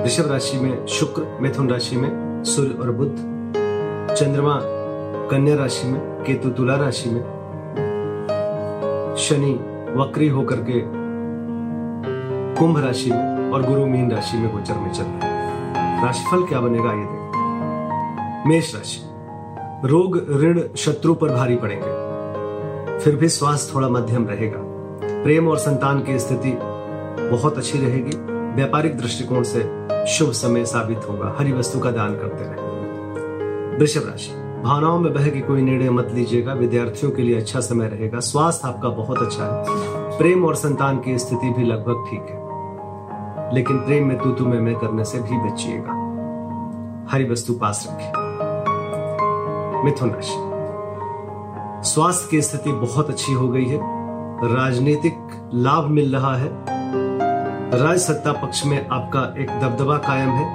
वृषभ राशि में शुक्र, मिथुन राशि में सूर्य और बुद्ध चंद्रमा, कन्या राशि में केतु, तुला राशि में शनि वक्री होकर के कुंभ राशि में और गुरु मीन राशि में गोचर में चल रहे राशिफल क्या बनेगा ये देखते मेष राशि, रोग, ऋण, शत्रु पर भारी पड़ेंगे। फिर भी स्वास्थ्य थोड़ा मध्यम रहेगा। प्रेम और संतान की स्थिति बहुत अच्छी रहेगी। व्यापारिक दृष्टिकोण से शुभ समय साबित होगा। हरी वस्तु का दान करते रहे। वृषभ राशि। भावनाओं में बह के कोई निर्णय मत लीजिएगा। विद्यार्थियों के लिए अच्छा समय रहेगा। स्वास्थ्य आपका बहुत अच्छा है। प्रेम और संतान की स्थिति भी लगभग ठीक है। लेकिन प्रेम में तू तू मैं करने से भी बचिएगा। हरी वस्तु पास रखें। मिथुन राशि। स्वास्थ्य की स्थिति बहुत अच्छी हो गई है। राजनीतिक लाभ मिल रहा है। राज सत्ता पक्ष में आपका एक दबदबा कायम है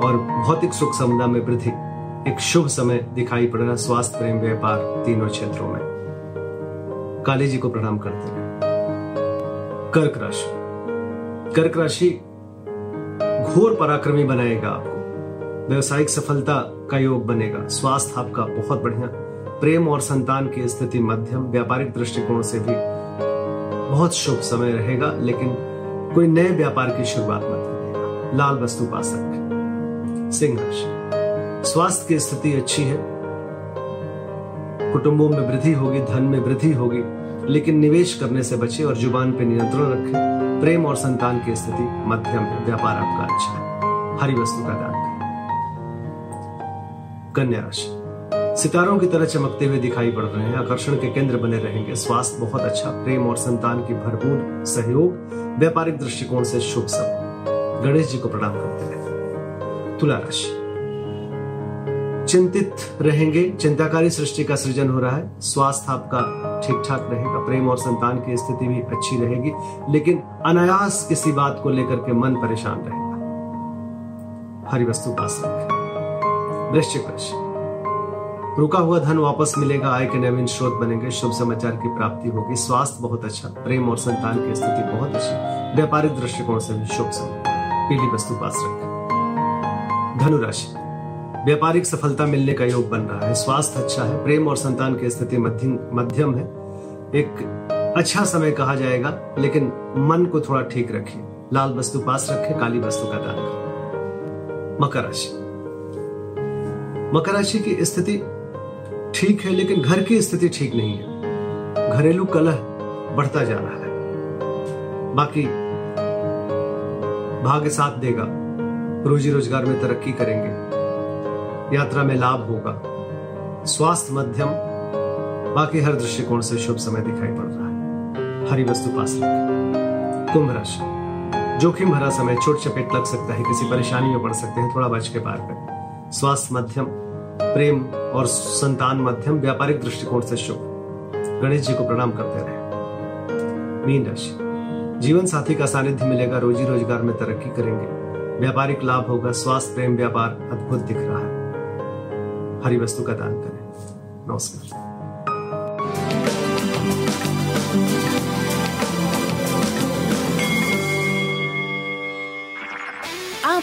और भौतिक सुख समदा में वृद्धि एक शुभ समय दिखाई पड़ रहा स्वास्थ्य, प्रेम, व्यापार तीनों क्षेत्रों में। काली जी को प्रणाम करते हैं। कर्क राशि। कर्क राशि घोर पराक्रमी बनाएगा आपको। व्यवसायिक सफलता का योग बनेगा। स्वास्थ्य आपका बहुत बढ़िया। प्रेम और संतान की स्थिति मध्यम। व्यापारिक दृष्टिकोण से भी बहुत शुभ समय रहेगा, लेकिन कोई नए व्यापार की शुरुआत मत करिएगा। लाल वस्तु पास रखें सिंह राशि स्वास्थ्य की स्थिति अच्छी है। कुटुंबों में वृद्धि होगी, धन में वृद्धि होगी, लेकिन निवेश करने से बचे और ज़ुबान पे नियंत्रण रखें। प्रेम और संतान की स्थिति मध्यम है। व्यापार आपका अच्छा है। हरी वस्तु का दान कन्या राशि। सितारों की तरह चमकते हुए दिखाई पड़ रहे हैं। आकर्षण के केंद्र बने रहेंगे। स्वास्थ्य बहुत अच्छा प्रेम और संतान की भरपूर सहयोग, व्यापारिक दृष्टिकोण से शुभ सब। गणेश जी को प्रणाम करते हैं। तुला राशि चिंतित रहेंगे, चिंताकारी सृष्टि का सृजन हो रहा है। स्वास्थ्य आपका ठीक ठाक रहेगा, प्रेम और संतान की स्थिति भी अच्छी रहेगी, लेकिन अनायास किसी बात को लेकर के मन परेशान रहेगा। हरी वस्तु पास रखें वृश्चिक राशि। रुका हुआ धन वापस मिलेगा, आय के नवीन स्रोत बनेंगे, शुभ समाचार की प्राप्ति होगी, स्वास्थ्य बहुत अच्छा प्रेम और संतान की स्थिति बहुत अच्छी, व्यापारिक दृष्टिकोण से भी शुभ समय। पीली वस्तु पास रखें। धनु राशि व्यापारिक सफलता मिलने का योग बन रहा है, स्वास्थ्य अच्छा है, प्रेम और संतान की स्थिति मध्यम है। एक अच्छा समय कहा जाएगा, लेकिन मन को थोड़ा ठीक रखिए लाल वस्तु पास रखें, काली वस्तु का दान करें। मकर राशि। मकर राशि की स्थिति ठीक है, लेकिन घर की स्थिति ठीक नहीं है। घरेलू कलह बढ़ता जा रहा है। बाकी भाग्य साथ देगा। रोजी रोज़गार में तरक्की करेंगे। यात्रा में लाभ होगा। स्वास्थ्य मध्यम। बाकी हर दृष्टिकोण से शुभ समय दिखाई पड़ रहा है। हरी वस्तु पास कुंभ राशि। जोखिम भरा समय, चोट चपेट लग सकता है, किसी परेशानी में पड़ सकते हैं, थोड़ा बच के पार करें। स्वास्थ्य मध्यम। प्रेम और संतान मध्यम व्यापारिक दृष्टिकोण से शुभ। गणेश जी को प्रणाम करते रहे। मीन राशि। जीवन साथी का सानिध्य मिलेगा, रोजी रोज़गार में तरक्की करेंगे। व्यापारिक लाभ होगा, स्वास्थ्य, प्रेम, व्यापार अद्भुत दिख रहा है। हरी वस्तु का दान करें। नमस्कार।